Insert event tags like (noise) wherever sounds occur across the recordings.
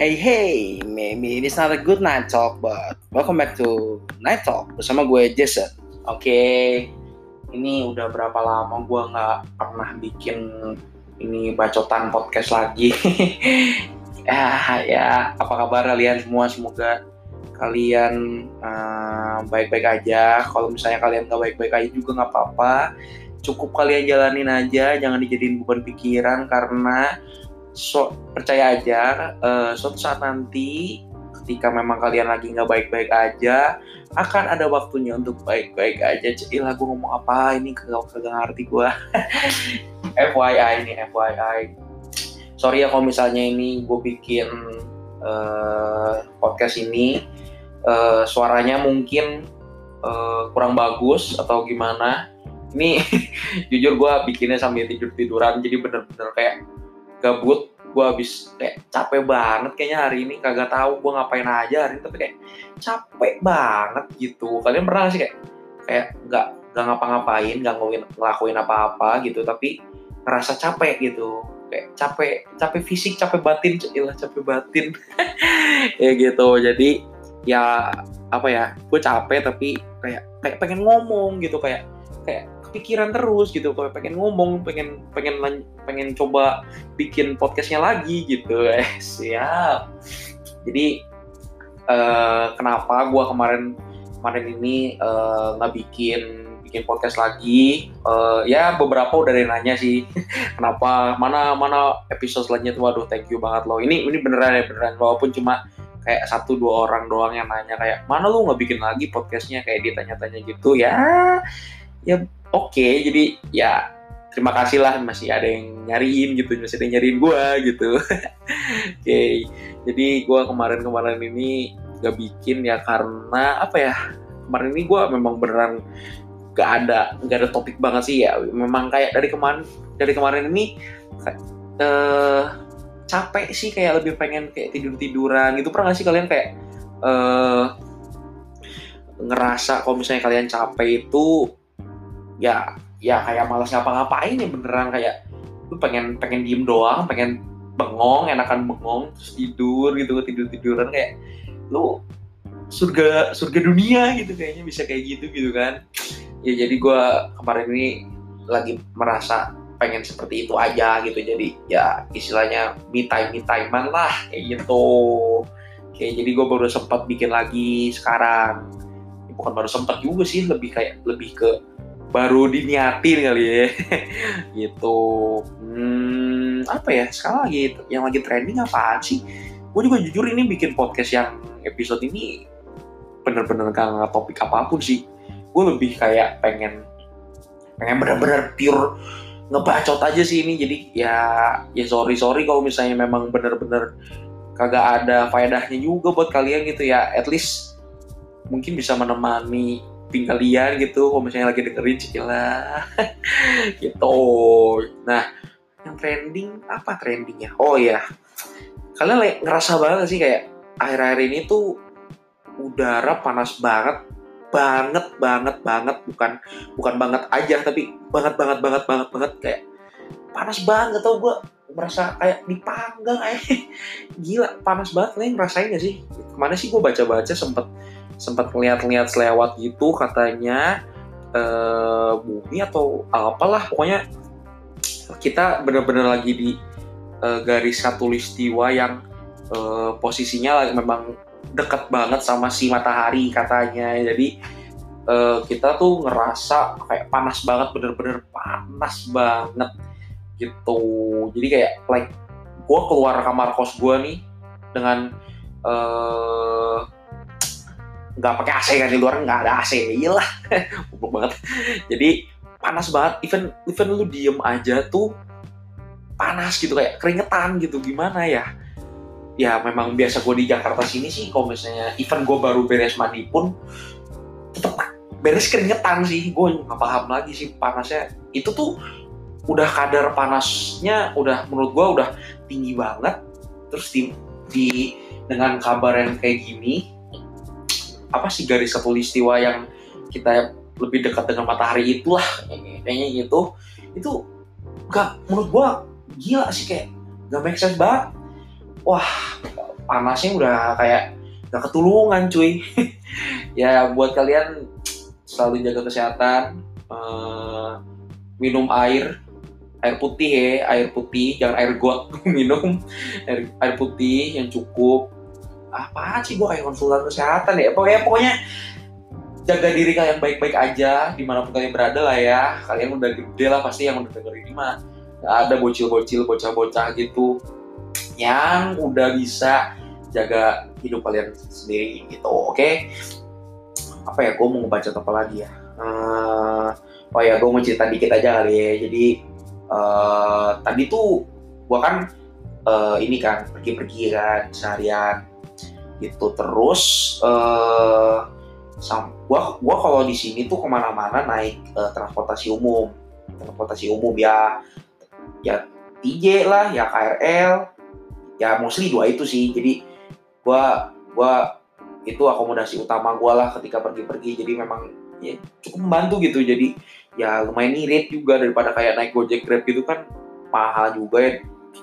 Hey hey, maybe it's not a good night talk, but welcome back to Night Talk bersama gue Jason. Oke, ini udah berapa lama gue nggak pernah bikin ini bacotan podcast lagi. ya, (laughs) ya, apa kabar kalian semua? Semoga kalian uh, baik-baik aja. Kalau misalnya kalian nggak baik-baik aja juga nggak apa-apa. Cukup kalian jalanin aja, jangan dijadiin beban pikiran karena so, percaya aja uh, suatu saat nanti ketika memang kalian lagi nggak baik-baik aja akan ada waktunya untuk baik-baik aja. Ilah gue ngomong apa? Ini kagak kagak ngerti gue (laughs) FYI ini FYI sorry ya kalau misalnya ini gue bikin uh, podcast ini uh, suaranya mungkin uh, kurang bagus atau gimana. Ini (laughs) jujur gue bikinnya sambil tidur tiduran jadi bener-bener kayak gabut gue habis kayak capek banget kayaknya hari ini kagak tahu gue ngapain aja hari ini tapi kayak capek banget gitu. Kalian pernah gak sih kayak kayak nggak nggak ngapa-ngapain nggak ngelakuin ngelakuin apa-apa gitu tapi ngerasa capek gitu. Kayak capek capek fisik capek batin ilah capek batin. (laughs) Ya gitu. Jadi ya apa ya gue capek tapi kayak kayak pengen ngomong gitu kayak kayak kepikiran terus gitu kalau pengen ngomong pengen pengen pengen coba bikin podcastnya lagi gitu. (laughs) Eh siap. Jadi uh, kenapa gue kemarin kemarin ini uh, nggak bikin bikin podcast lagi? Uh, ya beberapa udah ada yang nanya sih (laughs) kenapa mana mana episode selanjutnya tuh? Waduh thank you banget loh. Ini ini beneran ya beneran. Walaupun cuma kayak satu dua orang doang yang nanya kayak mana lu nggak bikin lagi podcastnya? Kayak ditanya-tanya gitu ya ya oke okay, jadi ya terima kasih lah masih ada yang nyariin gitu masih ada yang nyariin gue gitu (laughs) oke okay. jadi gue kemarin-kemarin ini gak bikin ya karena apa ya kemarin ini gue memang beneran gak ada gak ada topik banget sih ya memang kayak dari kemarin dari kemarin ini uh, capek sih kayak lebih pengen kayak tidur tiduran gitu pernah gak sih kalian kayak uh, ngerasa kalau misalnya kalian capek itu ya ya kayak malas ngapa-ngapain ya beneran kayak lu pengen pengen diem doang pengen bengong enakan bengong terus tidur gitu tidur tiduran kayak lu surga surga dunia gitu kayaknya bisa kayak gitu gitu kan. Ya jadi gue kemarin ini lagi merasa pengen seperti itu aja gitu. Jadi ya istilahnya me time me time lah kayak gitu. Kayak jadi gue baru sempat bikin lagi sekarang. Bukan baru sempat juga sih lebih kayak lebih ke baru diniatin kali ya. (laughs) Gitu. Hmm, apa ya? Sekarang lagi yang lagi trending apaan sih? Gue juga jujur ini bikin podcast yang episode ini bener-bener gak nggak topik apa pun sih. Gue lebih kayak pengen pengen bener-bener pure ngebacot aja sih ini. Jadi ya ya sorry sorry kalau misalnya memang bener-bener kagak ada faedahnya juga buat kalian gitu ya. At least mungkin bisa menemani kalian gitu kalau misalnya lagi dengerin cila (laughs) gitu. Nah yang trending apa trendingnya? Oh ya kalian ngerasa banget sih kayak akhir-akhir ini tuh udara panas banget banget banget banget bukan bukan banget aja tapi banget banget banget banget banget kayak panas banget tau gue merasa kayak dipanggang aja (laughs) gila panas banget. Kalian ngerasain sih? Ke mana sih gue baca-baca sempet sempat ngeliat-ngeliat selewat gitu katanya uh, bumi atau apalah pokoknya kita bener-bener lagi di uh, garis katulistiwa yang uh, posisinya memang deket banget sama si matahari katanya. Jadi uh, kita tuh ngerasa kayak panas banget bener-bener panas banget gitu. Jadi kayak like gue keluar kamar kos gue nih dengan uh, nggak pakai AC kan di luar nggak ada AC iyalah (laughs) goblok banget. Jadi panas banget. Even even lu diem aja tuh panas gitu kayak keringetan gitu. Gimana ya? Ya memang biasa gue di Jakarta sini sih kalau misalnya even gue baru beres mandi pun tetep beres keringetan sih. Gue nggak paham lagi sih panasnya. Itu tuh udah kadar panasnya udah menurut gue udah tinggi banget. Terus di, di dengan kabar yang kayak gini apa sih garis katulistiwa yang kita lebih dekat dengan matahari itulah kayaknya gitu. Itu gak menurut gua gila sih kayak gak make sense banget. Wah panasnya udah kayak gak ketulungan cuy. (laughs) Ya buat kalian selalu jaga kesehatan uh, minum air air putih ya air putih jangan air got (laughs) minum air, air putih yang cukup apa sih gua kayak konsultan kesehatan ya? Pokoknya pokoknya jaga diri kalian baik-baik aja di mana pun kalian berada lah ya. Kalian udah gede lah pasti yang udah denger ini mah. Ada bocil-bocil bocah-bocah gitu. Yang udah bisa jaga hidup kalian sendiri gitu oke? Okay? apa ya gue mau baca apa lagi ya? Uh, oh ya gue mau cerita dikit aja kali ya. Jadi uh, tadi tuh gue kan uh, ini kan pergi-pergi kan seharian gitu. Terus uh, sam gua gua kalau di sini tuh ke mana-mana naik uh, transportasi umum. Transportasi umum ya ya TJ lah ya KRL ya mostly dua itu sih. Jadi gua gua itu akomodasi utama gua lah ketika pergi-pergi. Jadi memang ya cukup membantu gitu. Jadi ya lumayan irit juga daripada kayak naik gojek grab gitu kan mahal juga ya.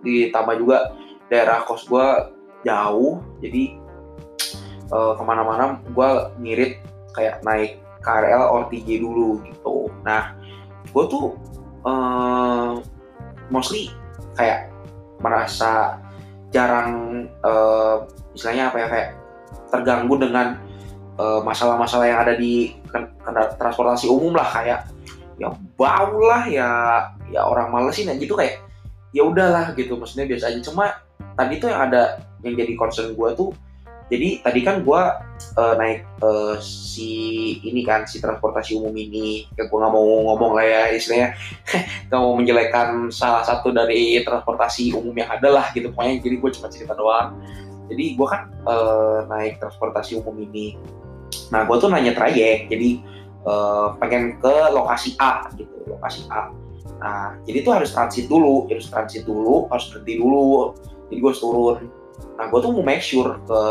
Ditambah juga daerah kos gua jauh. Jadi uh, ke mana-mana gue ngirit kayak naik KRL or TJ dulu gitu. Nah, gue tuh uh, mostly kayak merasa jarang uh, istilahnya apa ya kayak terganggu dengan masalah-masalah yang ada di transportasi umum lah kayak ya bau lah ya ya orang malesin aja tuh kayak ya udahlah gitu maksudnya biasa aja cuma tadi tuh yang ada yang jadi concern gue tuh jadi tadi kan gue uh, naik uh, si ini kan si transportasi umum ini. Ya gue nggak mau ngomong lah ya istilahnya. (laughs) Nggak mau menjelekkan salah satu dari transportasi umum yang ada lah gitu. Pokoknya jadi gue cuma cerita doang. Jadi gue kan uh, naik transportasi umum ini. Nah gue tuh nanya trayek. Jadi uh, pengen ke lokasi A gitu lokasi A. Nah jadi tuh harus transit dulu. Harus transit dulu harus berhenti dulu. Jadi gue turun Nah, gue tuh mau make sure ke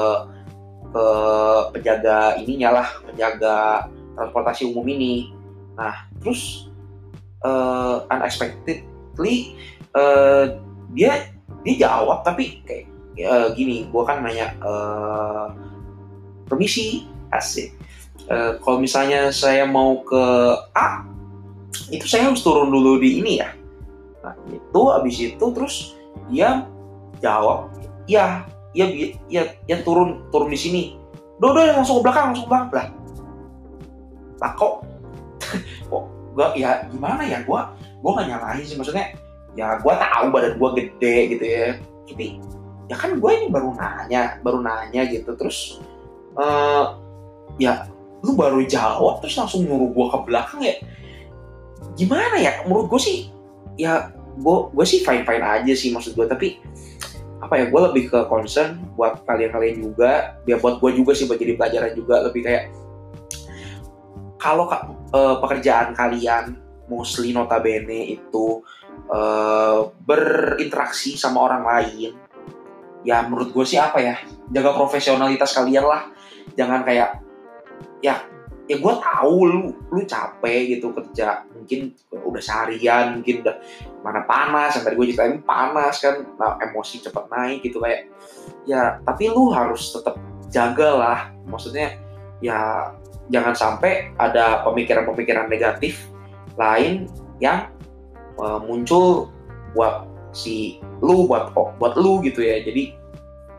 ke penjaga ininya lah, penjaga transportasi umum ini. Nah, terus uh, unexpectedly uh, dia dia jawab tapi kayak uh, gini, gue kan nanya uh, permisi asik. Uh, kalau misalnya saya mau ke A, itu saya harus turun dulu di ini ya. Nah, itu abis itu terus dia jawab, ya ya ya ya turun turun di sini. Udah udah langsung ke belakang langsung ke belakang. Lah lah kok (laughs) kok gua ya gimana ya gua gua gak nyalahin sih. Maksudnya ya gua tahu badan gua gede gitu ya. Tapi ya kan gue ini baru nanya baru nanya gitu. Terus uh, ya lu baru jawab terus langsung nyuruh gua ke belakang ya. Gimana ya? Menurut gue sih ya gue gue sih fine fine aja sih maksud gue tapi apa ya gue lebih ke concern buat kalian-kalian juga biar buat gue juga sih buat jadi pelajaran juga lebih kayak kalau uh, pekerjaan kalian mostly notabene itu uh, berinteraksi sama orang lain ya menurut gue sih apa ya jaga profesionalitas kalian lah. Jangan kayak ya ya gue tahu lu lu capek gitu kerja mungkin udah seharian mungkin udah mana panas yang tadi gue ceritain panas kan nah, emosi cepat naik gitu kayak ya tapi lu harus tetap jaga lah maksudnya ya jangan sampai ada pemikiran-pemikiran negatif lain yang uh, muncul buat si lu buat buat lu gitu ya jadi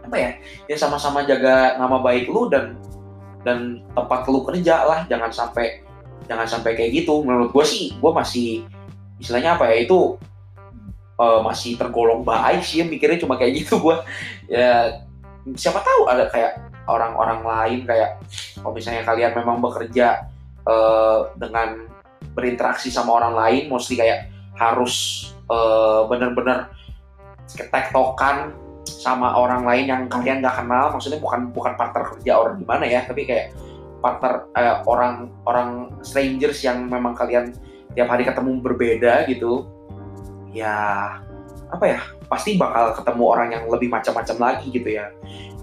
apa ya ya sama-sama jaga nama baik lu dan dan tempat lu kerja lah jangan sampai jangan sampai kayak gitu. Menurut gue sih gue masih istilahnya apa ya itu uh, masih tergolong baik sih ya mikirnya cuma kayak gitu gue ya siapa tahu ada kayak orang-orang lain kayak kalau misalnya kalian memang bekerja uh, dengan berinteraksi sama orang lain mesti kayak harus uh, benar-benar ketektokan sama orang lain yang kalian gak kenal maksudnya bukan bukan partner kerja orang gimana ya tapi kayak partner eh, orang orang strangers yang memang kalian tiap hari ketemu berbeda gitu ya apa ya pasti bakal ketemu orang yang lebih macam-macam lagi gitu ya.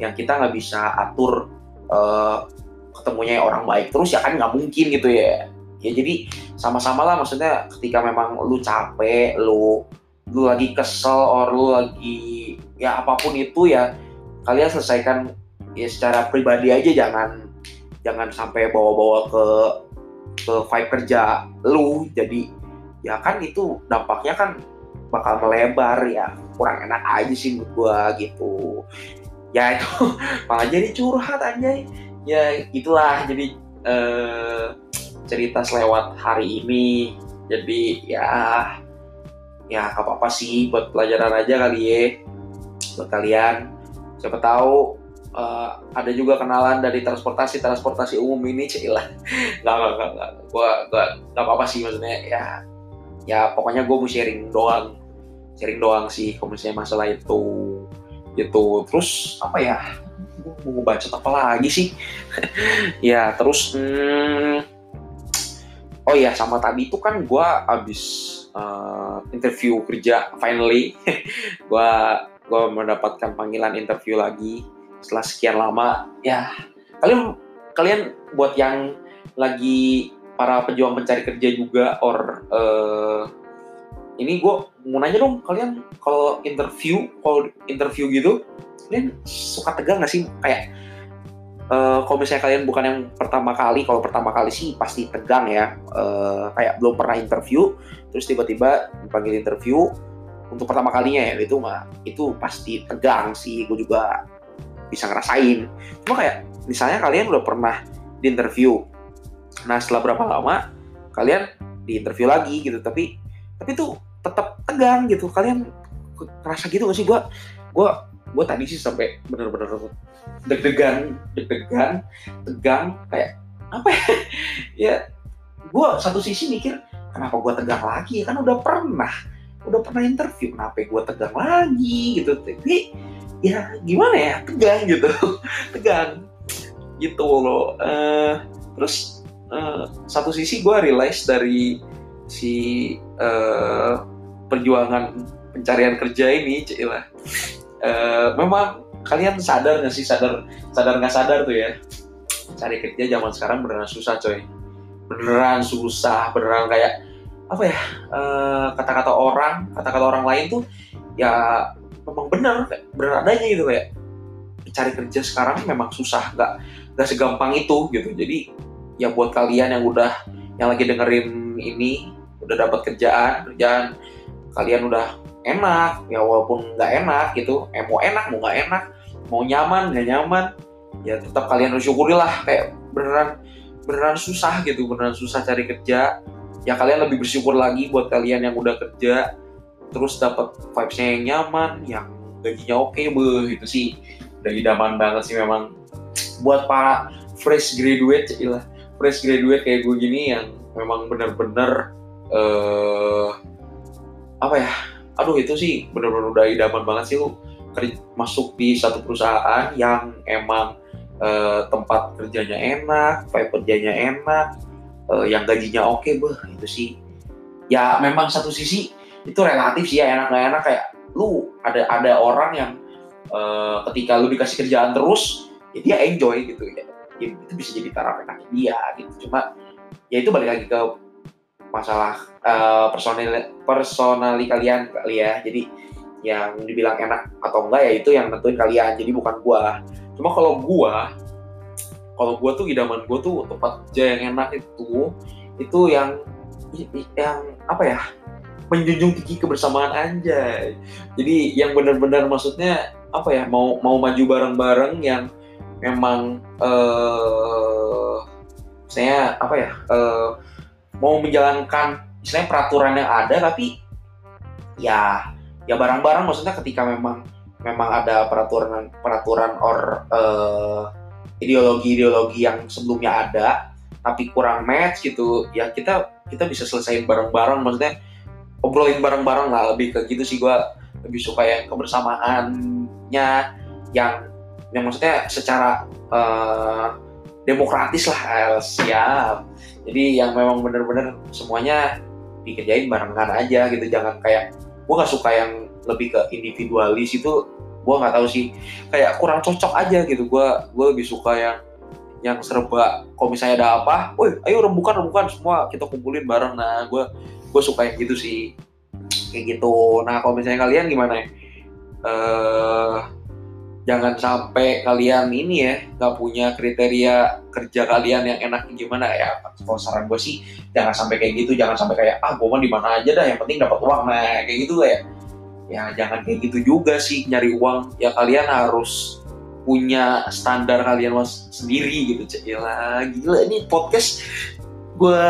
Yang kita nggak bisa atur uh, ketemunya orang baik terus ya kan nggak mungkin gitu ya. Ya jadi sama-sama lah maksudnya ketika memang lu capek lu lu lagi kesel or lu lagi ya apa pun itu ya kalian selesaikan ya secara pribadi aja jangan jangan sampai bawa-bawa ke ke vibe kerja lu. Jadi ya kan itu dampaknya kan bakal melebar ya. Kurang enak aja sih menurut gua gitu. Ya itu (laughs) malah jadi curhat anjay. Ya itulah jadi eh, cerita selewat hari ini. Jadi ya ya apa apa sih buat pelajaran aja kali ya buat kalian siapa tahu uh, ada juga kenalan dari transportasi transportasi umum ini cilah (laughs) nggak nggak nggak gua gua nggak apa apa sih maksudnya ya. Ya pokoknya gue mau sharing doang. Sharing doang sih kalau misalnya masalah itu. Gitu. Terus apa ya? Mau baca apa lagi sih? (laughs) Ya terus hmm, oh ya sama tadi itu kan gue abis uh, interview kerja finally. (laughs) Gue gue mendapatkan panggilan interview lagi setelah sekian lama. Ya kalian kalian buat yang lagi para pejuang pencari kerja juga or uh, ini gue mau nanya dong kalian kalau interview kalau interview gitu kalian suka tegang gak sih? Kayak uh, kalau misalnya kalian bukan yang pertama kali kalau pertama kali sih pasti tegang ya. Uh, kayak belum pernah interview terus tiba-tiba dipanggil interview untuk pertama kalinya ya itu mah itu pasti tegang sih gue juga bisa ngerasain. Cuma kayak misalnya kalian udah pernah di interview. Nah setelah berapa lama kalian di interview lagi gitu tapi tapi tuh tetap tegang gitu. Kalian ngerasa gitu gak sih? Gue gue gue tadi sih sampai bener-bener deg-degan deg-degan tegang kayak apa ya? (laughs) Ya gue satu sisi mikir kenapa gue tegang lagi? Kan udah pernah udah pernah interview kenapa gue tegang lagi gitu. Tapi ya gimana ya tegang gitu. (laughs) Tegang. Gitu loh uh, terus uh, satu sisi gue realize dari si uh, perjuangan pencarian kerja ini cilah uh, memang kalian sadar nggak sih sadar sadar nggak sadar tuh ya? Cari kerja zaman sekarang beneran susah coy. Beneran susah beneran kayak apa ya uh, kata-kata orang kata-kata orang lain tuh ya memang benar benar adanya gitu kayak cari kerja sekarang memang susah nggak nggak segampang itu gitu. Jadi ya buat kalian yang udah yang lagi dengerin ini udah dapat kerjaan kerjaan kalian udah enak ya walaupun nggak enak gitu eh mau enak mau nggak enak mau nyaman nggak nyaman ya tetap kalian bersyukurilah kayak beneran beneran susah gitu beneran susah cari kerja ya kalian lebih bersyukur lagi buat kalian yang udah kerja terus dapat vibesnya yang nyaman yang gajinya oke okay, beuh itu sih. Udah idaman banget sih memang. Buat para fresh graduate lah fresh graduate kayak gue gini yang memang bener-bener uh, apa ya aduh itu sih bener-bener udah idaman banget sih lu masuk di satu perusahaan yang emang uh, tempat kerjanya enak, vibe kerjanya enak, uh, yang gajinya oke, okay, beh itu sih. Ya memang satu sisi itu relatif sih ya enak gak enak kayak lu ada ada orang yang uh, ketika lu dikasih kerjaan terus ya dia enjoy gitu ya. ya itu bisa jadi taraf enak dia gitu. Cuma ya itu balik lagi ke masalah uh, personal personali kalian kali ya. Jadi yang dibilang enak atau enggak ya itu yang nentuin kalian. Jadi bukan gua. Cuma kalau gua kalau gua tuh idaman gua tuh tempat kerja yang enak itu itu yang yang apa ya menjunjung tinggi kebersamaan anjay. Jadi yang benar-benar maksudnya apa ya mau mau maju bareng-bareng yang memang uh, saya apa ya uh, mau menjalankan istilahnya peraturan yang ada tapi ya ya barang-barang maksudnya ketika memang memang ada peraturan peraturan or uh, ideologi-ideologi yang sebelumnya ada tapi kurang match gitu ya kita kita bisa selesaiin bareng-bareng. Maksudnya obrolin bareng-bareng lah lebih ke gitu sih gue lebih suka yang kebersamaannya yang yang maksudnya secara uh, demokratis lah siap. Jadi yang memang bener-bener semuanya dikerjain barengan aja gitu. Jangan kayak gue nggak suka yang lebih ke individualis itu gue nggak tahu sih. Kayak kurang cocok aja gitu. Gue gue lebih suka yang yang serba kalau misalnya ada apa, woi ayo rembukan rembukan semua kita kumpulin bareng. Nah gue gue suka yang gitu sih. Kayak gitu. Nah kalau misalnya kalian gimana ya? Uh, jangan sampai kalian ini ya nggak punya kriteria kerja kalian yang enak gimana ya. Kalau saran gue sih jangan sampai kayak gitu. Jangan sampai kayak ah gue mau di mana aja dah yang penting dapat uang. Nah kayak gitu ya ya jangan kayak gitu juga sih nyari uang. Ya kalian harus punya standar kalian mas sendiri gitu Cila gila ini podcast gue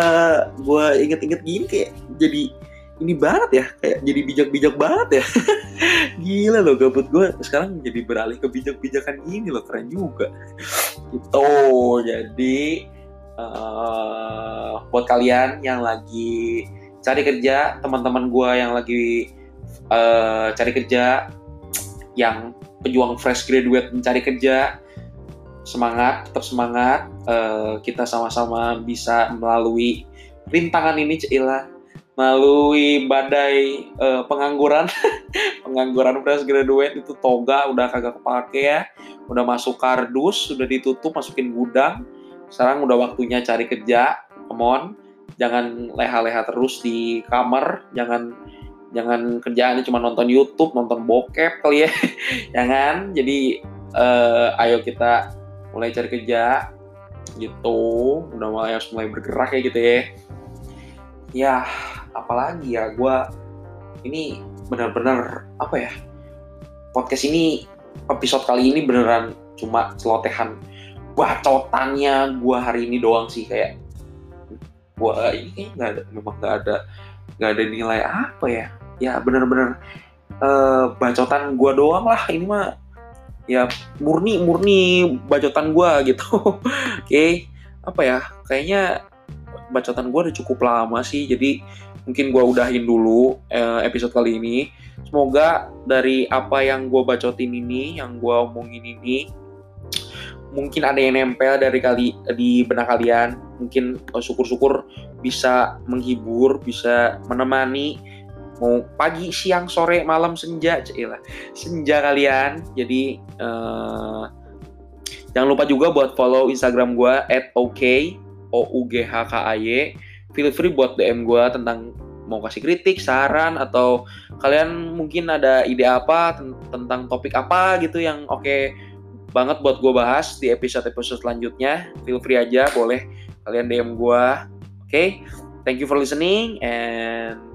gue inget-inget gini kayak jadi ini banget ya kayak jadi bijak-bijak banget ya. (laughs) Gila loh gabut gue sekarang jadi beralih ke bijak-bijakan ini loh keren juga. Gitu. Jadi uh, buat kalian yang lagi cari kerja teman-teman gue yang lagi uh, cari kerja yang pejuang fresh graduate mencari kerja semangat tetap semangat uh, kita sama-sama bisa melalui rintangan ini Cila melalui badai uh, pengangguran. (laughs) Pengangguran fresh graduate itu toga udah kagak kepake ya. Udah masuk kardus sudah ditutup masukin gudang. Sekarang udah waktunya cari kerja. Come on jangan leha-leha terus di kamar. Jangan jangan kerjaannya cuma nonton YouTube nonton bokep kali ya. Jangan (laughs) jadi uh, ayo kita mulai cari kerja. Gitu. Udah mulai harus mulai bergerak ya gitu ya. Ya apalagi ya gue ini benar-benar apa ya podcast ini episode kali ini beneran cuma celotehan bacotannya gue hari ini doang sih. Kayak gue ini nggak ada memang nggak ada nggak ada nilai apa ya ya bener-bener uh, bacotan gue doang lah ini mah ya murni murni bacotan gue gitu (laughs) oke okay. apa ya kayaknya bacotan gue udah cukup lama sih jadi mungkin gue udahin dulu eh, episode kali ini. Semoga dari apa yang gue bacotin ini, yang gue omongin ini, mungkin ada yang nempel dari kali di benak kalian. Mungkin eh, syukur-syukur bisa menghibur, bisa menemani mau pagi, siang, sore, malam, senja, cila senja kalian. Jadi uh, jangan lupa juga buat follow Instagram gue at ok o u g h k a y feel free buat DM gue tentang mau kasih kritik, saran atau kalian mungkin ada ide apa tentang topik apa gitu yang oke okay banget buat gue bahas di episode-episode selanjutnya. Feel free aja, boleh kalian DM gue. Oke, okay? thank you for listening and